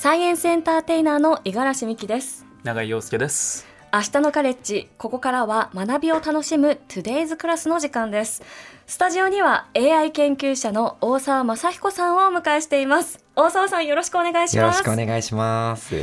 サイエンスエンターテイナーの五十嵐美希です。永井陽介です。明日のカレッジここからは学びを楽しむ Today's クラスの時間です。スタジオには AI 研究者の大沢正彦さんをお迎えしています。大沢さんよろしくお願いします。よろしくお願いします。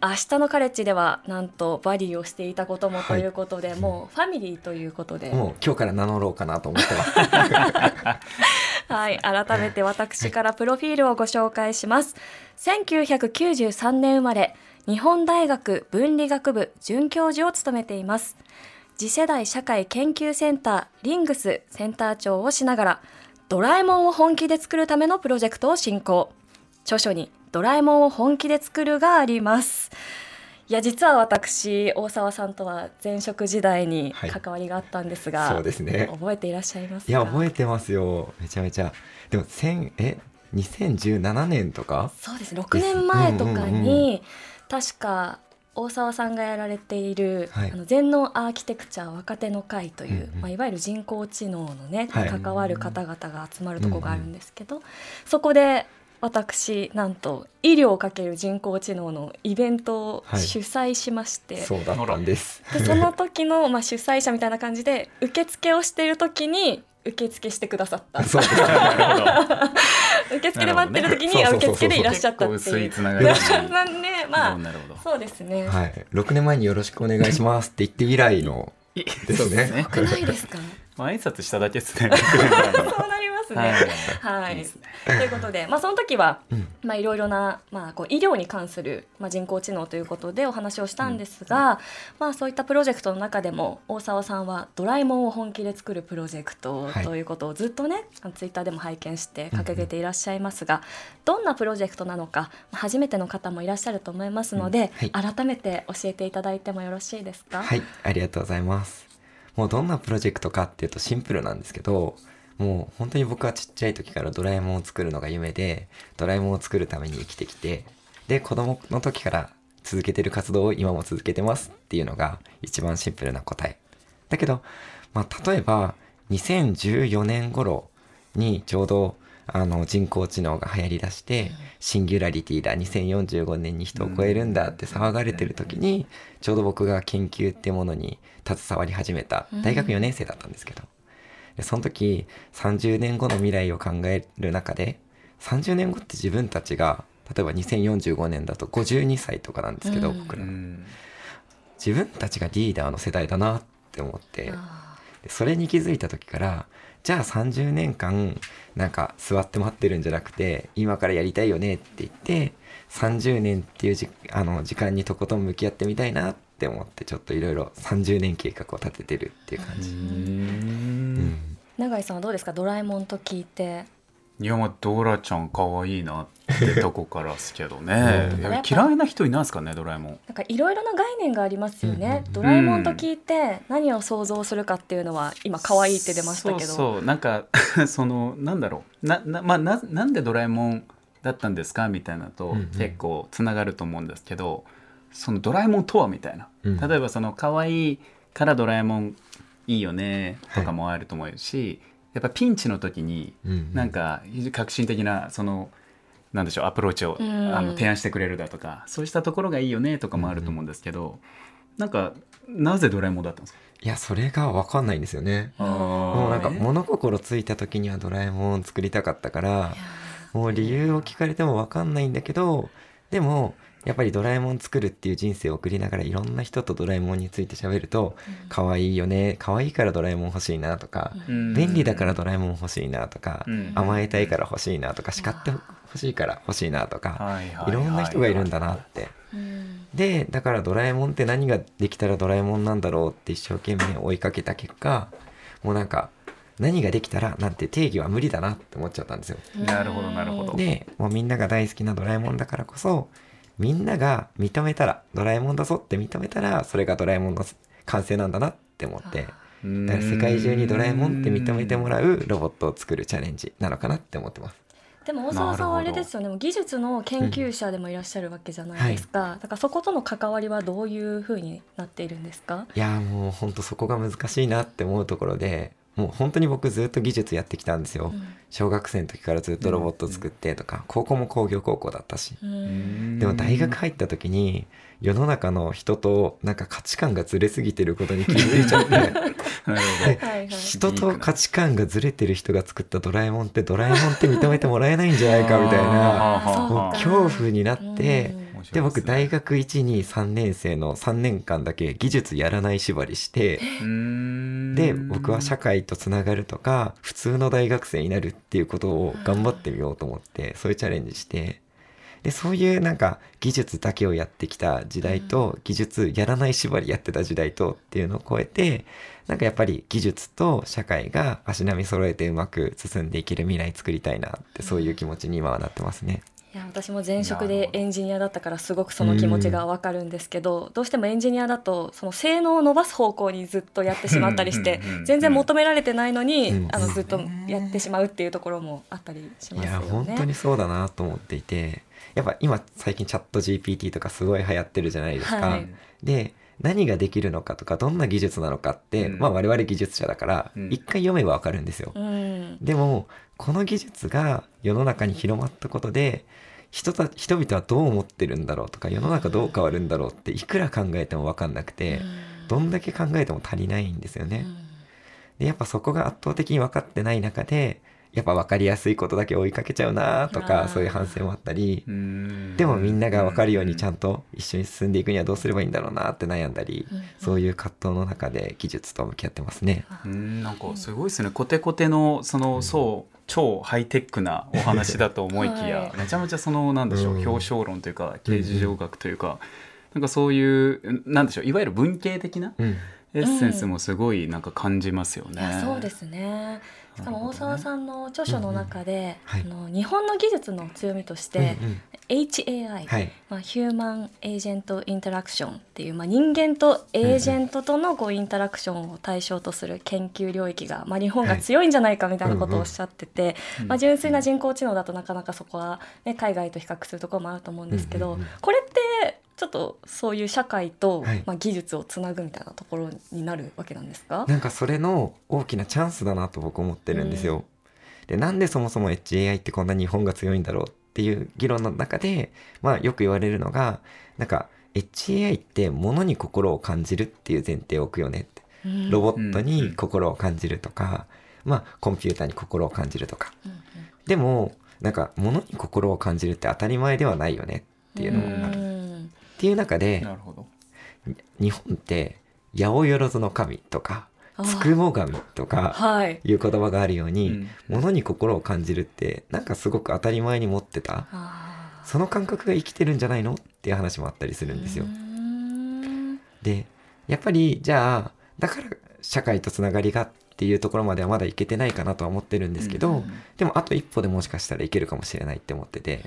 明日のカレッジではなんとバディをしていたこともということで、はい、もうファミリーということで。もう今日から名乗ろうかなと思ってます はい 改めて私からプロフィールをご紹介します。1993年生まれ日本大学文理学部准教授を務めています。次世代社会研究センターリングスセンター長をしながらドラえもんを本気で作るためのプロジェクトを進行。著書にドラえもんを本気で作るがありますいや実は私大沢さんとは前職時代に関わりがあったんですが、はい、そうですね。覚えていらっしゃいますいや覚えてますよ。めちゃめちゃ。でも千え2017年とか？そうです6年前とかに、確か大沢さんがやられている、はい、あの全農アーキテクチャ若手の会という、うんうん、まあ、いわゆる人工知能のね、はい、関わる方々が集まるとこがあるんですけど、うんうん、そこで私なんと医療をかける人工知能のイベントを主催しまして、はい、そうだったんですでその時の、まあ、主催者みたいな感じで受付をしている時に受付してくださった。そう 受付で待ってる時に受付でいらっしゃったっていう。薄いつながり。なんでまあそうですね。はい。六年前によろしくお願いしますって言って以来の ですね。くないですか？挨拶しただけですね。そうなりますね。はい。ということで、まあその時は、まあいろいろなまあこう医療に関するまあ人工知能ということでお話をしたんですが、まあそういったプロジェクトの中でも大沢さんはドラえもんを本気で作るプロジェクトということをずっとね、ツイッターでも拝見して掲げていらっしゃいますが、どんなプロジェクトなのか初めての方もいらっしゃると思いますので、改めて教えていただいてもよろしいですか？はい、ありがとうございます。もうどんなプロジェクトかっていうとシンプルなんですけど、もう本当に僕はちっちゃい時からドラえもんを作るのが夢で、ドラえもんを作るために生きてきて、で、子供の時から続けてる活動を今も続けてますっていうのが一番シンプルな答え。だけど、まあ、例えば2014年頃にちょうどあの人工知能が流行りだして、シンギュラリティだ2045年に人を超えるんだって騒がれてる時にちょうど僕が研究ってものに携わり始めた大学4年生だったんですけど、でその時30年後の未来を考える中で30年後って自分たちが例えば2045年だと52歳とかなんですけど、僕ら。自分たちがリーダーの世代だなって思ってそれに気づいた時からじゃあ30年間なんか座って待ってるんじゃなくて今からやりたいよねって言って30年っていうじあの時間にとことん向き合ってみたいなって思ってちょっといろいろ30年計画を立ててるっていう感じ。うん永井さんはどうですか？ドラえもんと聞いて。いやまあドラちゃん可愛いなってとこからですけどね。嫌いな人いないですかねドラえもん。なんかいろいろな概念がありますよね、ドラえもんと聞いて何を想像するかっていうのは今可愛いって出ましたけど。そうなんか そのなんだろう。なな,、まあ、ななんでドラえもんだったんですかみたいなと結構つながると思うんですけど、そのドラえもんとはみたいな、例えばその可愛いからドラえもんいいよねとかもあると思うし、やっぱピンチの時になんか革新的なそのなんでしょうアプローチを、あの提案してくれるだとかそうしたところがいいよねとかもあると思うんですけど、なんかなぜドラえもんだったんですか？いやそれが分かんないんですよね。もうなんか物心ついた時にはドラえもん作りたかったからもう理由を聞かれても分かんないんだけどでもやっぱりドラえもん作るっていう人生を送りながらいろんな人とドラえもんについて喋ると可愛いよね可愛いからドラえもん欲しいなとか便利だからドラえもん欲しいなとか甘えたいから欲しいなとか叱って欲しいから欲しいなとかいろんな人がいるんだなって。でだからドラえもんって何ができたらドラえもんなんだろうって一生懸命追いかけた結果もうなんか何ができたらなんて定義は無理だなって思っちゃったんですよ。なるほどなるほど。でもうみんなが大好きなドラえもんだからこそみんなが認めたら、ドラえもんだぞって認めたら、それがドラえもんの完成なんだなって思って、だから世界中にドラえもんって認めてもらうロボットを作るチャレンジなのかなって思ってます。でも大沢さんはあれですよね。技術の研究者でもいらっしゃるわけじゃないですか、うん。はい、だからそことの関わりはどういうふうになっているんですか？いやもう本当そこが難しいなって思うところでもう本当に僕ずっと技術やってきたんですよ、うん。小学生の時からずっとロボット作ってとか、高校も工業高校だったし、うん。でも大学入った時に世の中の人となんか価値観がずれすぎてることに気づいちゃって。人と価値観がずれてる人が作ったドラえもんってドラえもんって認めてもらえないんじゃないかみたいな恐怖になってで僕大学123年生の3年間だけ技術やらない縛りしてで僕は社会とつながるとか普通の大学生になるっていうことを頑張ってみようと思ってそういうチャレンジして。でそういうなんか技術だけをやってきた時代と技術やらない縛りやってた時代とっていうのを超えてなんかやっぱり技術と社会が足並み揃えてうまく進んでいける未来作りたいなってそういう気持ちに今はなってますね。いや私も前職でエンジニアだったからすごくその気持ちがわかるんですけど、どうしてもエンジニアだとその性能を伸ばす方向にずっとやってしまったりしてうんうんうんうん。全然求められてないのに、うん。あのずっとやってしまうっていうところもあったりしますよいや本ね。当にそうだなと思っていてやっぱ今最近チャット GPT とかすごい流行ってるじゃないですか。はい。で何ができるのかとかどんな技術なのかって、うん。まあ我々技術者だからうん。一回読めばわかるんですよ。うん。でもこの技術が世の中に広まったことで人た人々はどう思ってるんだろうとか世の中どう変わるんだろうっていくら考えても分かんなくて、どんだけ考えても足りないんですよね。でやっぱそこが圧倒的に分かってない中でやっぱ分かりやすいことだけ追いかけちゃうなとかそういう反省もあったり。でもみんなが分かるようにちゃんとと一緒に進んでいくにはどうすればいいんだろうなって悩んだりうん。そういう葛藤の中で技術と向き合ってますね。うん。なんかすごいですね。コテコテのそのそう超ハイテックなお話だと思いきや、はい。めちゃめちゃそのなんでしょう、うん。表彰論というか形事情学というか、なんかそういうなんでしょういわゆる文系的なうん。エッセンスもすごいなんか感じますよね。そうですねしかも大沢さんの著書の中で、はい。あの日本の技術の強みとして、HAI、はいまあ、ヒューマン・エージェント・インタラクションっていう、まあ、人間とエージェントとのこうインタラクションを対象とする研究領域が、まあ、日本が強いんじゃないかみたいなことをおっしゃってて、うんまあ、純粋な人工知能だとなかなかそこは、ね、海外と比較するところもあると思うんですけど、これってちょっとそういう社会と、はい。まあ、技術をつなぐみたいなところになるわけなんですか？なんかそれの大きなチャンスだなと僕思ってるんですよ。でなんでそもそも HAI ってこんな日本が強いんだろうっていう議論の中で、まあ、よく言われるのがなんか HAI って物に心を感じるっていう前提を置くよねって。うん。ロボットに心を感じるとか、まあコンピューターに心を感じるとか。うんうん。でもなんか物に心を感じるって当たり前ではないよねっていうのもある。うんっていう中でなるほど。日本って八百万の神とかつくも神とかはい。いう言葉があるように、うん。物に心を感じるってなんかすごく当たり前に持ってた。その感覚が生きてるんじゃないのっていう話もあったりするんですよ。う。ん。でやっぱりじゃあだから社会とつながりがっていうところまではまだいけてないかなとは思ってるんですけど、うん。でもあと一歩でもしかしたらいけるかもしれないって思ってて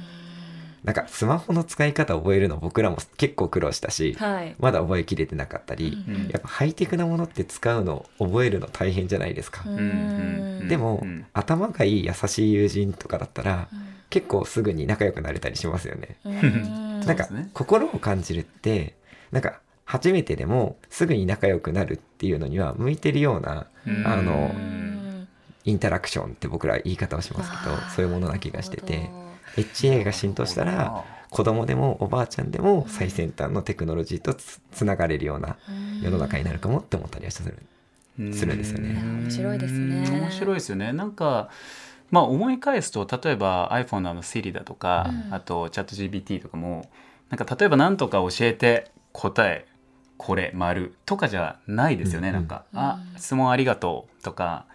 なんかスマホの使い方を覚えるの僕らも結構苦労したし、はい。まだ覚えきれてなかったり、うんやっぱハイテクなものって使うの覚えるの大変じゃないですか。でも、うん頭がいい優しい友人とかだったらうん。結構すぐに仲良くなれたりしますよね。うん。なんか心を感じるってなんか初めてでもすぐに仲良くなるっていうのには向いてるようなうん。あのうん。インタラクションって僕ら言い方をしますけどそういうものな気がしてて。なるほど HA が浸透したら子供でもおばあちゃんでも最先端のテクノロジーとつつながれるような世の中になるかもって思ったりはする。するんですよね。う面白いですね。面白いですよね。なんかまあ思い返すと例えば iPhone のあの Siri だとか、うん。あと ChatGPT とかもなんか例えば何とか教えて答えこれ丸とかじゃないですよね、うん。なんか、うん。あ質問ありがとうとか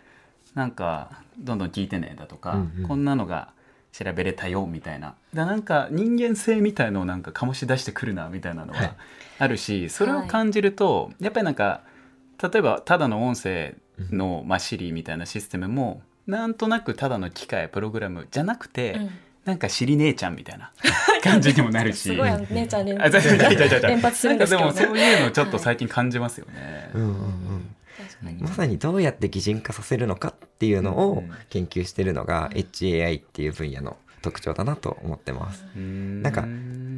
なんかどんどん聞いてねだとか、うんうん。こんなのが調べれたよみたいな。だなんか人間性みたいのをなんか醸し出してくるなみたいなのはあるし、それを感じると、やっぱりなんか例えばただの音声の、まあ、Siri みたいなシステムもなんとなくただの機械プログラムじゃなくて、うん。なんかシリ姉ちゃんみたいな 感じにもなるし。すごいあの姉ちゃん連発するんですけどね。なんかでもそういうのちょっと最近感じますよね。うんうんうん。確かにまさにどうやって擬人化させるのかっていうのをうん研究してるのが HAI っていう分野の特徴だなと思ってます。ななんか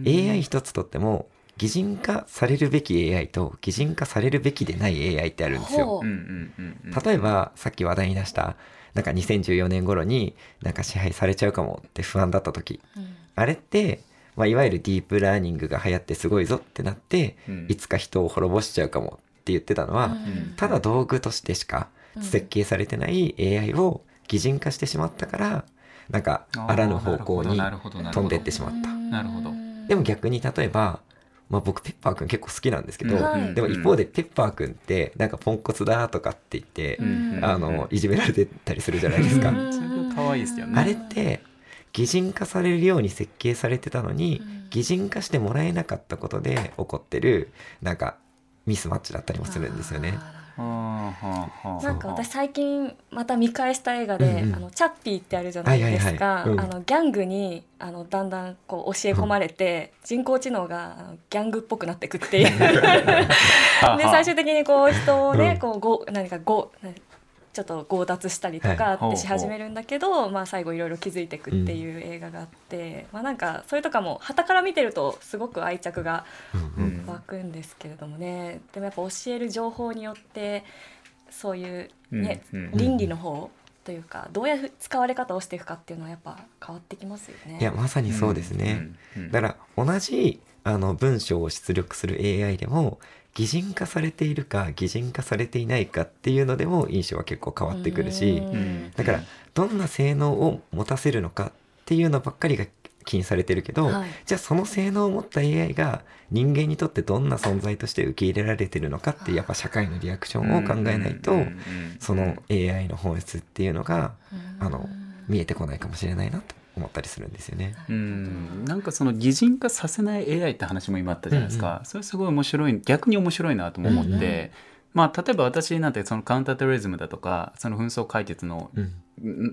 AI 一つとっても擬人化されるべき AI と擬人化されるべきでない AI ってあるんですよ。例えばさっき話題に出したなんか2014年頃になんか支配されちゃうかもって不安だった時。うん。あれって、まあ、いわゆるディープラーニングが流行ってすごいぞってなって、うん。いつか人を滅ぼしちゃうかもって言ってたのは、うん。ただ道具としてしか設計されてない AI を擬人化してしまったからなんかあらぬ方向になるほどなるほど。飛んでってしまった。なるほど。でも逆に例えば、まあ、僕ペッパーくん結構好きなんですけど、うん。はいでも一方でペッパーくんってなんかポンコツだとかって言って、うん。あのいじめられてたりするじゃないですか。いですよねあれって擬人化されるように設計されてたのに、うん。擬人化してもらえなかったことで起こってるなんかミスマッチだったりもするんですよね。なんか私最近また見返した映画で、うんうん。あのチャッピーってあるじゃないですか、あのギャングにあのだんだんこう教え込まれて、人工知能がギャングっぽくなっていくっていう。で最終的にこう人をね、うん。こうご何かご何ちょっと強奪したりとかはい。ってし始めるんだけど、まあ、最後いろいろ気づいていくっていう映画があって、まあ、なんかそれとかも傍から見てるとすごく愛着が湧くんですけれどもね。でもやっぱ教える情報によってそういう、ねうんうん。倫理の方というかどういう使われ方をしていくかっていうのはやっぱ変わってきますよね。いやまさにそうですね。だから同じあの文章を出力する AI でも擬人化されているか擬人化されていないかっていうのでも印象は結構変わってくるしだからどんな性能を持たせるのかっていうのばっかりが気にされてるけど、はい。じゃあその性能を持った AI が人間にとってどんな存在として受け入れられてるのかってやっぱ社会のリアクションを考えないとその AI の本質っていうのがうん。あの見えてこないかもしれないなと思ったりするんですよね。うん。なんかその擬人化させない AI って話も今あったじゃないですか、うんそれすごい面白い逆に面白いなとも思って、うんうん。まあ例えば私なんてそのカウンターテロリズムだとかその紛争解決のうん。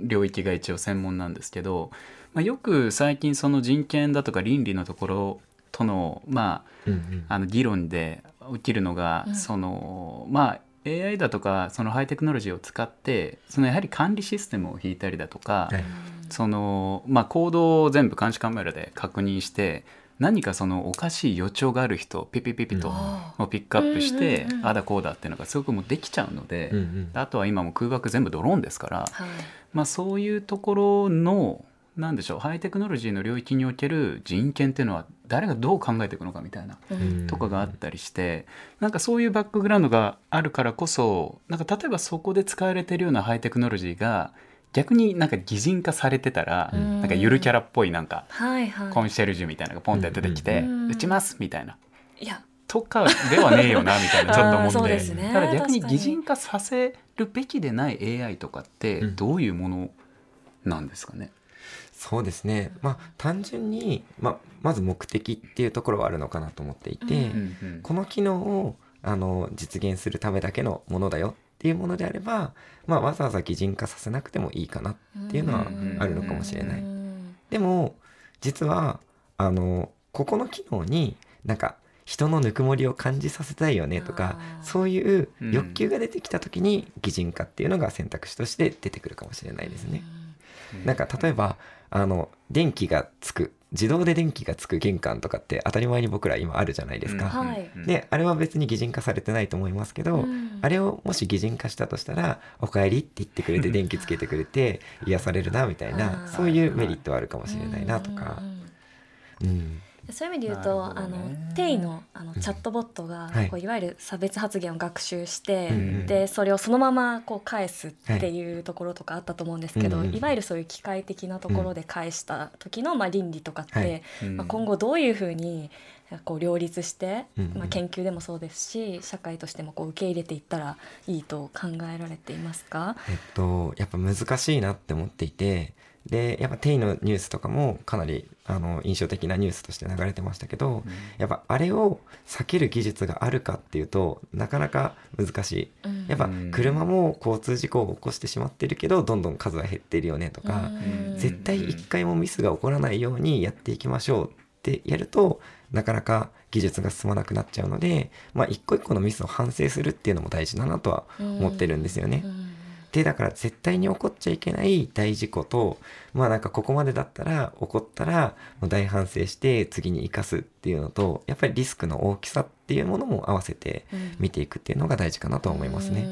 領域が一応専門なんですけど、まあ、よく最近その人権だとか倫理のところとの,、まうんうん。あ、あの議論で起きるのが、うん。そのまあ AI だとかそのハイテクノロジーを使ってそのやはり管理システムを引いたりだとか、はいそのまあ、行動を全部監視カメラで確認して何かそのおかしい予兆がある人をピピピピとピックアップして、うんうんうんああだこうだっていうのがすごくもうできちゃうので、うんうん。あとは今も空爆全部ドローンですから、はい。まあ、そういうところのなんでしょうハイテクノロジーの領域における人権っていうのは誰がどう考えていくのかみたいなうん。とかがあったりしてなんかそういうバックグラウンドがあるからこそなんか例えばそこで使われてるようなハイテクノロジーが逆になんか擬人化されてたら、うん。なんかゆるキャラっぽいなんかはいはい。コンシェルジュみたいなのがポンって出てきてうん「打ちます」みたいな。いや。とかではねえよなみたいなちょっと思うって ですね。ただ逆に擬人化させるべきでない AI とかってうん。どういうものなんですかね、そうですね。まあ単純に、まあ、まず目的っていうところはあるのかなと思っていて、うんうんうん。この機能をあの実現するためだけのものだよっていうものであれば、まあ、わざわざ擬人化させなくてもいいかなっていうのはあるのかもしれない。うん。でも実はあのここの機能になんか人のぬくもりを感じさせたいよねとかそういううん。欲求が出てきた時に擬人化っていうのが選択肢として出てくるかもしれないですね。なんか例えばあの電気がつく自動で電気がつく玄関とかって当たり前に僕ら今あるじゃないですか。はい。うん。であれは別に擬人化されてないと思いますけど、うん。あれをもし擬人化したとしたら「おかえり」って言ってくれて電気つけてくれて 癒されるなみたいあなー。そういうメリットはあるかもしれないなとか。うんそういう意味で言うと、ね。のテイのあのチャットボットが、はい。こういわゆる差別発言を学習して、うんうんでそれをそのままこう返すっていうところとかあったと思うんですけど、うんうんいわゆるそういう機械的なところで返した時の、まあ、倫理とかって、はい。うん。まあ、今後どういうふうにこう両立して、うんうん。まあ、研究でもそうですし社会としてもこう受け入れていったらいいと考えられていますか？えっとやっぱ難しいなって思っていてでやっぱテイのニュースとかもかなりあの印象的なニュースとして流れてましたけどやっぱあれを避ける技術があるかっていうとなかなか難しい。うん。やっぱうん。車も交通事故を起こしてしまってるけどどんどん数は減ってるよねとか、うん。絶対一回もミスが起こらないようにやっていきましょうってやるとなかなか技術が進まなくなっちゃうので、まあ、一個一個のミスを反省するっていうのも大事だなとは思ってるんですよね。うんでだから絶対に起こっちゃいけない大事故とまあなんかここまでだったら起こったらもう大反省して次に生かすっていうのとやっぱりリスクの大きさっていうものも合わせて見ていくっていうのが大事かなと思いますね。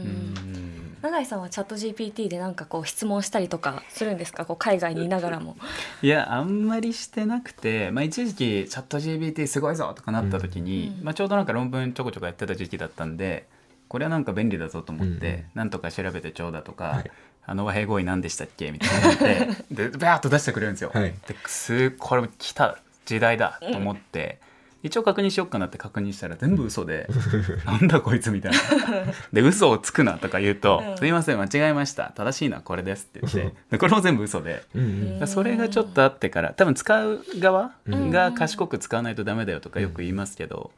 永井さんはチャット GPT でなんかこう質問したりとかするんですか？こう海外にいながらも。いやあんまりしてなくて、まあ、一時期チャット GPT すごいぞとかなった時に、うん。まあ、ちょうどなんか論文ちょこちょこやってた時期だったんでこれはなんか便利だぞと思って、うんなんとか調べてちょうだとか、はい。あの和平合意何でしたっけ？みたいなのってで バーッと出してくれるんですよ。はい。ですこれ来た時代だと思って。一応確認しようかなって確認したら全部嘘で なんだこいつみたいな。で嘘をつくなとか言うと、うん。すいません間違えました。正しいのはこれですって言ってでこれも全部嘘で。うんうん。それがちょっとあってから多分使う側うん。が賢く使わないとダメだよとかよく言いますけど、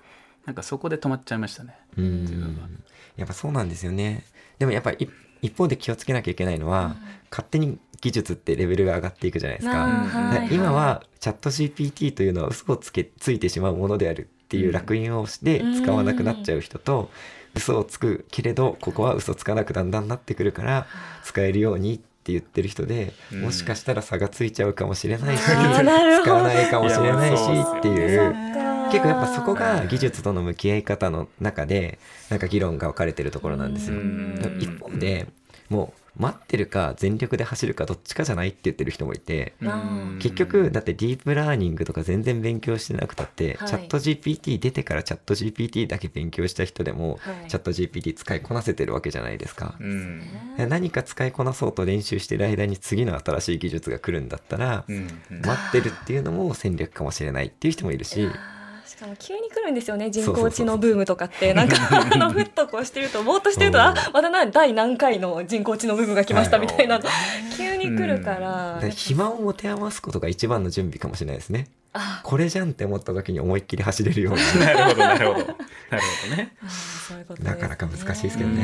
なんかそこで止まっちゃいましたね。うん。自分はやっぱそうなんですよね。でもやっぱり一方で気をつけなきゃいけないのは、勝手に技術ってレベルが上がっていくじゃないですか。あーだから今はチャット GPT というのは嘘をつけついてしまうものであるっていう烙印をしてうん。使わなくなっちゃう人と、嘘をつくけれどここは嘘つかなくだんだんなってくるから使えるようにって言ってる人で、うん。もしかしたら差がついちゃうかもしれないし使わないかもしれないしいやそうっていう。か結構やっぱそこが技術との向き合い方の中でなんか議論が分かれてるところなんですよ。一方でもう待ってるか全力で走るかどっちかじゃないって言ってる人もいてうん結局だってディープラーニングとか全然勉強してなくたって、はいチャット GPT 出てからチャット GPT だけ勉強した人でも、はいチャット GPT 使いこなせてるわけじゃないですか。うん何か使いこなそうと練習してる間に次の新しい技術が来るんだったら、うんうん待ってるっていうのも戦略かもしれないっていう人もいるし。かも急に来るんですよね人工知能ブームとかって。なんかあのふっとこうしてるとぼーっとしてるとあまたな第何回の人工知能ブームが来ましたみたいな、急に来るから、だから暇を持て余すことが一番の準備かもしれないですね。あこれじゃんって思った時に思いっきり走れるように。なるほどなるほど。なるほどね。ういうね。なかなか難しいですけどね。う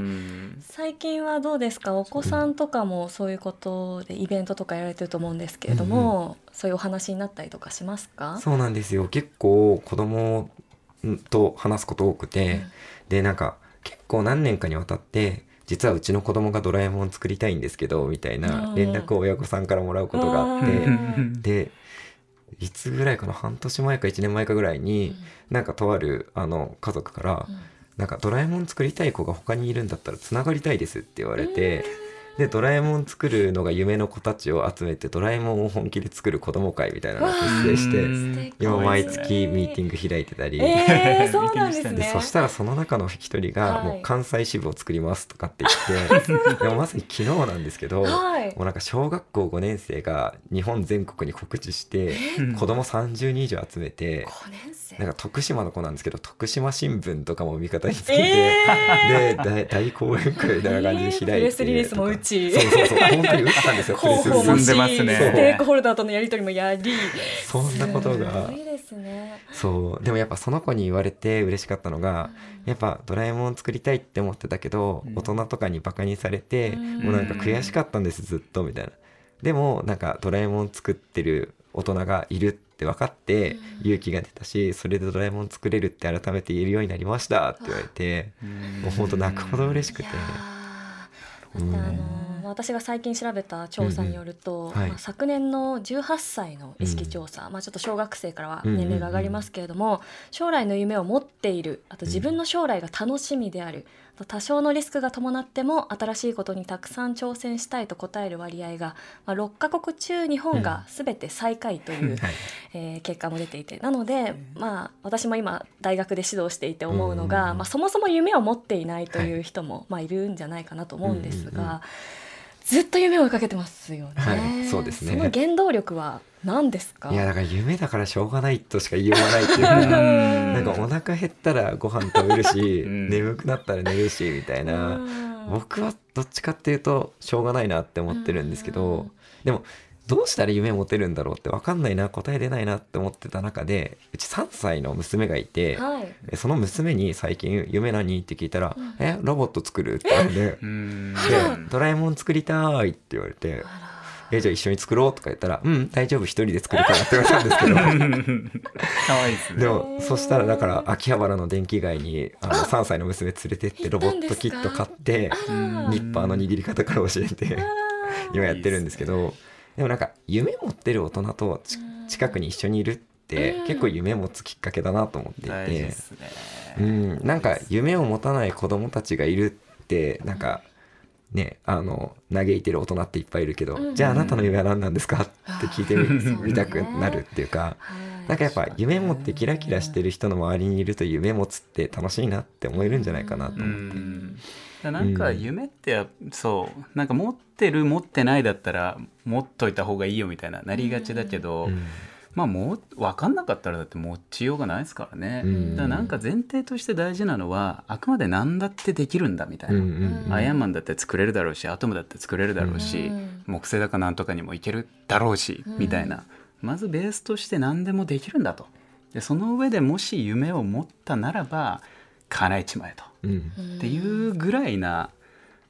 ん。最近はどうですか？お子さんとかもそういうことでイベントとかやられてると思うんですけれども、そういうお話になったりとかしますか？そうなんですよ。結構子供と話すこと多くて、で、なんか結構何年かにわたって、実はうちの子供がドラえもん作りたいんですけど、みたいな連絡を親御さんからもらうことがあって、うん。で、いつぐらいかな？半年前か1年前かぐらいに、なんかとあるあの家族から、なんかドラえもん作りたい子が他にいるんだったらつながりたいですって言われて、でドラえもん作るのが夢の子たちを集めてドラえもんを本気で作る子供会みたいなのを結成して今毎月ミーティング開いてたり、えー、そうなんですでね。でそしたらその中の一人がはい。もう関西支部を作りますとかって言って、でもまさに昨日なんですけど、はい。もうなんか小学校5年生が日本全国に告知して子供30人以上集めて。5年生？なんか徳島の子なんですけど徳島新聞とかも味方につけて、えで大大講演会みたいな感じで開いて、ち。そうそうそう。本当に打ったんですよ進んでますね。ステークホルダーとのやり取りもやり。そんなことが。すごいですね。そう。でもやっぱその子に言われて嬉しかったのが、やっぱドラえもん作りたいって思ってたけど、うん。大人とかにバカにされて、うん。もうなんか悔しかったんですずっとみたいな。でもなんかドラえもん作ってる大人がいるって分かってうん。勇気が出たしそれでドラえもん作れるって改めて言えるようになりましたって言われてもうほんと泣くほど嬉しくて嗯.私が最近調べた調査によると、んはい。まあ、昨年の18歳の意識調査、まあ、ちょっと小学生からは年齢が上がりますけれども、将来の夢を持っているあと自分の将来が楽しみである、あと多少のリスクが伴っても新しいことにたくさん挑戦したいと答える割合が、まあ、6カ国中日本が全て最下位という、はい。えー結果も出ていてなので、まあ、私も今大学で指導していて思うのが、うんまあ、そもそも夢を持っていないという人も、まあ、いるんじゃないかなと思うんですが、うんうんうんずっと夢を追いかけてますよね。はいそうですね。その原動力は何ですか？いやだから夢だからしょうがないとしか言いようがないっていう。かうん。なんかお腹減ったらご飯食べるし、うん。眠くなったら寝るしみたいな、うん。僕はどっちかっていうとしょうがないなって思ってるんですけど、うん。でもどうしたら夢持てるんだろうって分かんないな答え出ないなって思ってた中でうち3歳の娘がいて、はい、その娘に最近「夢何?」って聞いたら「うん。えロボット作る?」って言われてうん。で「ドラえもん作りたい」って言われてあえじゃあ一緒に作ろうとか言ったらうん大丈夫一人で作るからって言われたんですけど。可愛いですね。でもそしたらだから秋葉原の電気街にあの3歳の娘連れてってロボットキット買ってニッパーの握り方から教えて 今やってるんですけどでもなんか夢持ってる大人とち近くに一緒にいるって結構夢持つきっかけだなと思ってい大事でてすね。うんなんか夢を持たない子供たちがいるってなんかねあの嘆いてる大人っていっぱいいるけど、うん。じゃああなたの夢は何なんですかって聞いてみたくなるっていうか。なんかやっぱ夢持ってキラキラしてる人の周りにいると夢持つって楽しいなって思えるんじゃないかなとう思って。んなんか夢ってやそう。なんか持ってる持ってないだったら持っといた方がいいよみたいななりがちだけど、うん。まあもう分かんなかったらだって持ちようがないですからね、うん。だからなんか前提として大事なのはあくまで何だってできるんだみたいな、うんうんアイアンマンだって作れるだろうしアトムだって作れるだろうし、うん木星だかなんとかにもいけるだろうし、うん。みたいな。まずベースとして何でもできるんだと。でその上でもし夢を持ったならば叶えちまえと、うんっていうぐらいな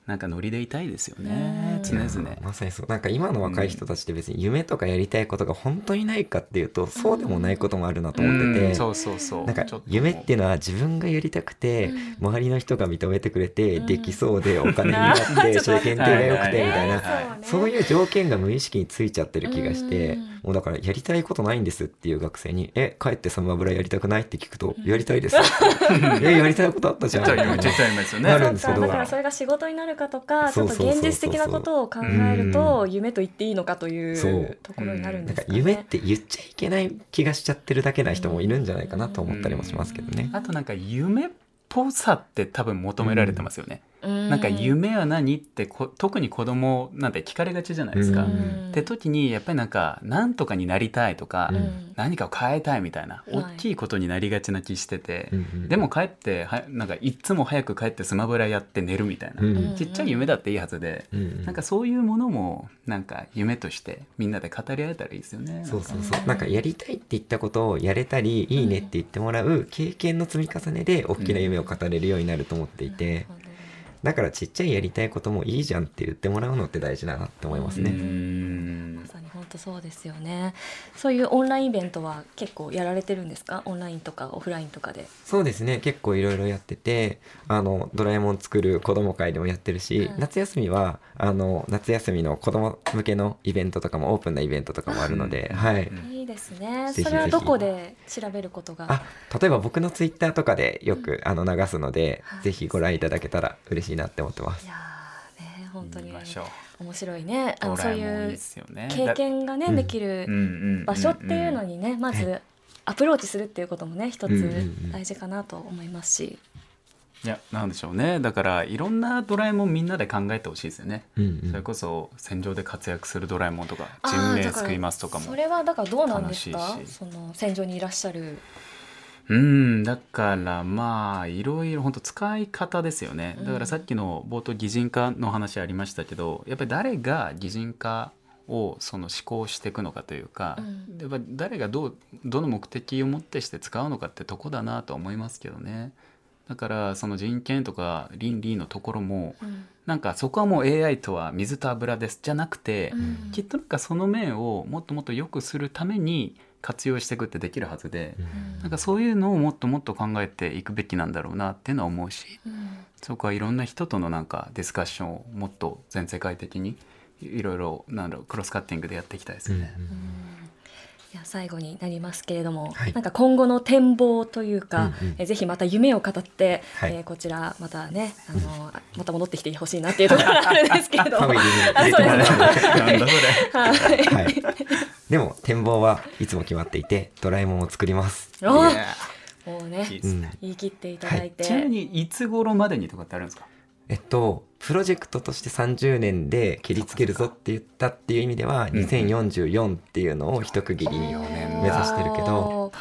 なんかノリでいたいですよね、うん常々。まさにそう。なんか今の若い人たちって別に夢とかやりたいことが本当にないかっていうとそうでもないこともあるなと思ってて、うん。そうそうそう。なんか夢っていうのは自分がやりたくて周りの人が認めてくれてできそうでお金になってそれ検定が良くてみたいな。そういう条件が無意識についちゃってる気がしてうん。もうだからやりたいことないんですっていう学生に「え帰ってサム油やりたくない?」って聞くと「やりたいです」えやりたいことあったじゃん」なるんですけど。だからそれが仕事になるかとかちょっと現実的なことを考えると夢と言っていいのかといそう。うところになるんですかね。か夢って言っちゃいけない気がしちゃってるだけな人もいるんじゃないかなと思ったりもしますけどね。あとなんか夢っぽさって多分求められてますよね、うんなんか夢は何ってこ特に子供なんて聞かれがちじゃないですか、うん。って時にやっぱりなんか何とかになりたいとか、うん。何かを変えたいみたいなはい。大きいことになりがちな気してて、うんうんでも帰ってはなんかいっつも早く帰ってスマブラやって寝るみたいな、うん。ちっちゃい夢だっていいはずで、うんなんかそういうものもなんか夢としてみんなで語り合えたらいいですよね。そうそうそう。なんか。やりたいって言ったことをやれたりいいねって言ってもらう経験の積み重ねで大きな夢を語れるようになると思っていてだからちっちゃいやりたいこともいいじゃんって言ってもらうのって大事だなって思いますうね。んまさに本当そうですよね。そういうオンラインイベントは結構やられてるんですか？オンラインとかオフラインとかで。そうですね結構いろいろやっててあのドラえもん作る子供会でもやってるし、うん夏休みはあの夏休みの子供向けのイベントとかもオープンなイベントとかもあるので、うんはい、うんいいですね。それはどこで調べることが？あ例えば僕のツイッターとかでよくあの流すので、はいぜひご覧いただけたら嬉しいなって思ってますい。やーね本当に面白いね。あのドそういう経験がねうんできる場所っていうのにねまずアプローチするっていうこともね一つ大事かなと思いますし。いやなんでしょうね。だからいろんなドラえもんみんなで考えてほしいですよね、うんうん。それこそ戦場で活躍するドラえもんとか人命救いますとかもそれはだからどうなんですか？その戦場にいらっしゃる。うんだからまあいろいろ本当使い方ですよね。だからさっきの冒頭擬人化の話ありましたけどやっぱり誰が擬人化をその思考していくのかというか、うん。やっぱ誰がどうどの目的をもってして使うのかってとこだなとは思いますけどねだからその人権とか倫理のところもうん。なんかそこはもう AI とは水と油ですじゃなくて、うん。きっとなんかその面をもっともっと良くするために活用していくってできるはずで、なんかそういうのをもっともっと考えていくべきなんだろうなっていうのは思うしうん。そこはいろんな人とのなんかディスカッションをもっと全世界的にいろいろなんだろうクロスカッティングでやっていきたいですよね。うん最後になりますけれども、はい。なんか今後の展望というか、うんうん。えぜひまた夢を語って、はい。えーこちらまたねあのまた戻ってきてほしいなっていうところが あるんですけれどそうです。なんだそれ。はい。はい。でも展望はいつも決まっていて、ドラえもんを作ります。おいやもうねいいですね。言い切っていただいて、ちなみにいつ頃までにとかってあるんですか？えっと、プロジェクトとして30年で切りつけるぞって言ったっていう意味では、うん2044っていうのを一区切りに目指してるけど、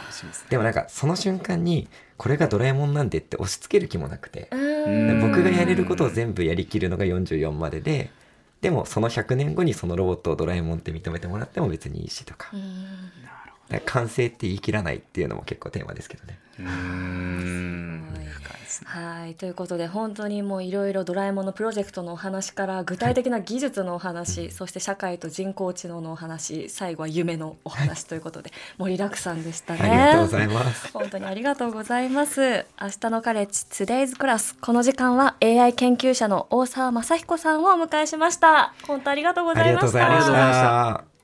でもなんかその瞬間に、これがドラえもんなんでって押し付ける気もなくて、うん。僕がやれることを全部やりきるのが44までで、でもその100年後にそのロボットをドラえもんって認めてもらっても別にいいしとか完成って言い切らないっていうのも結構テーマですけどね。うんはいということで本当にもういろいろドラえもんのプロジェクトのお話から具体的な技術のお話、はい、そして社会と人工知能のお話最後は夢のお話ということで盛りだくさんでしたね。ありがとうございます本当にありがとうございます。明日のカレッジ Today's クラスこの時間は AI 研究者の大沢雅彦さんをお迎えしました。本当ありがとうございました。ありがとうございました。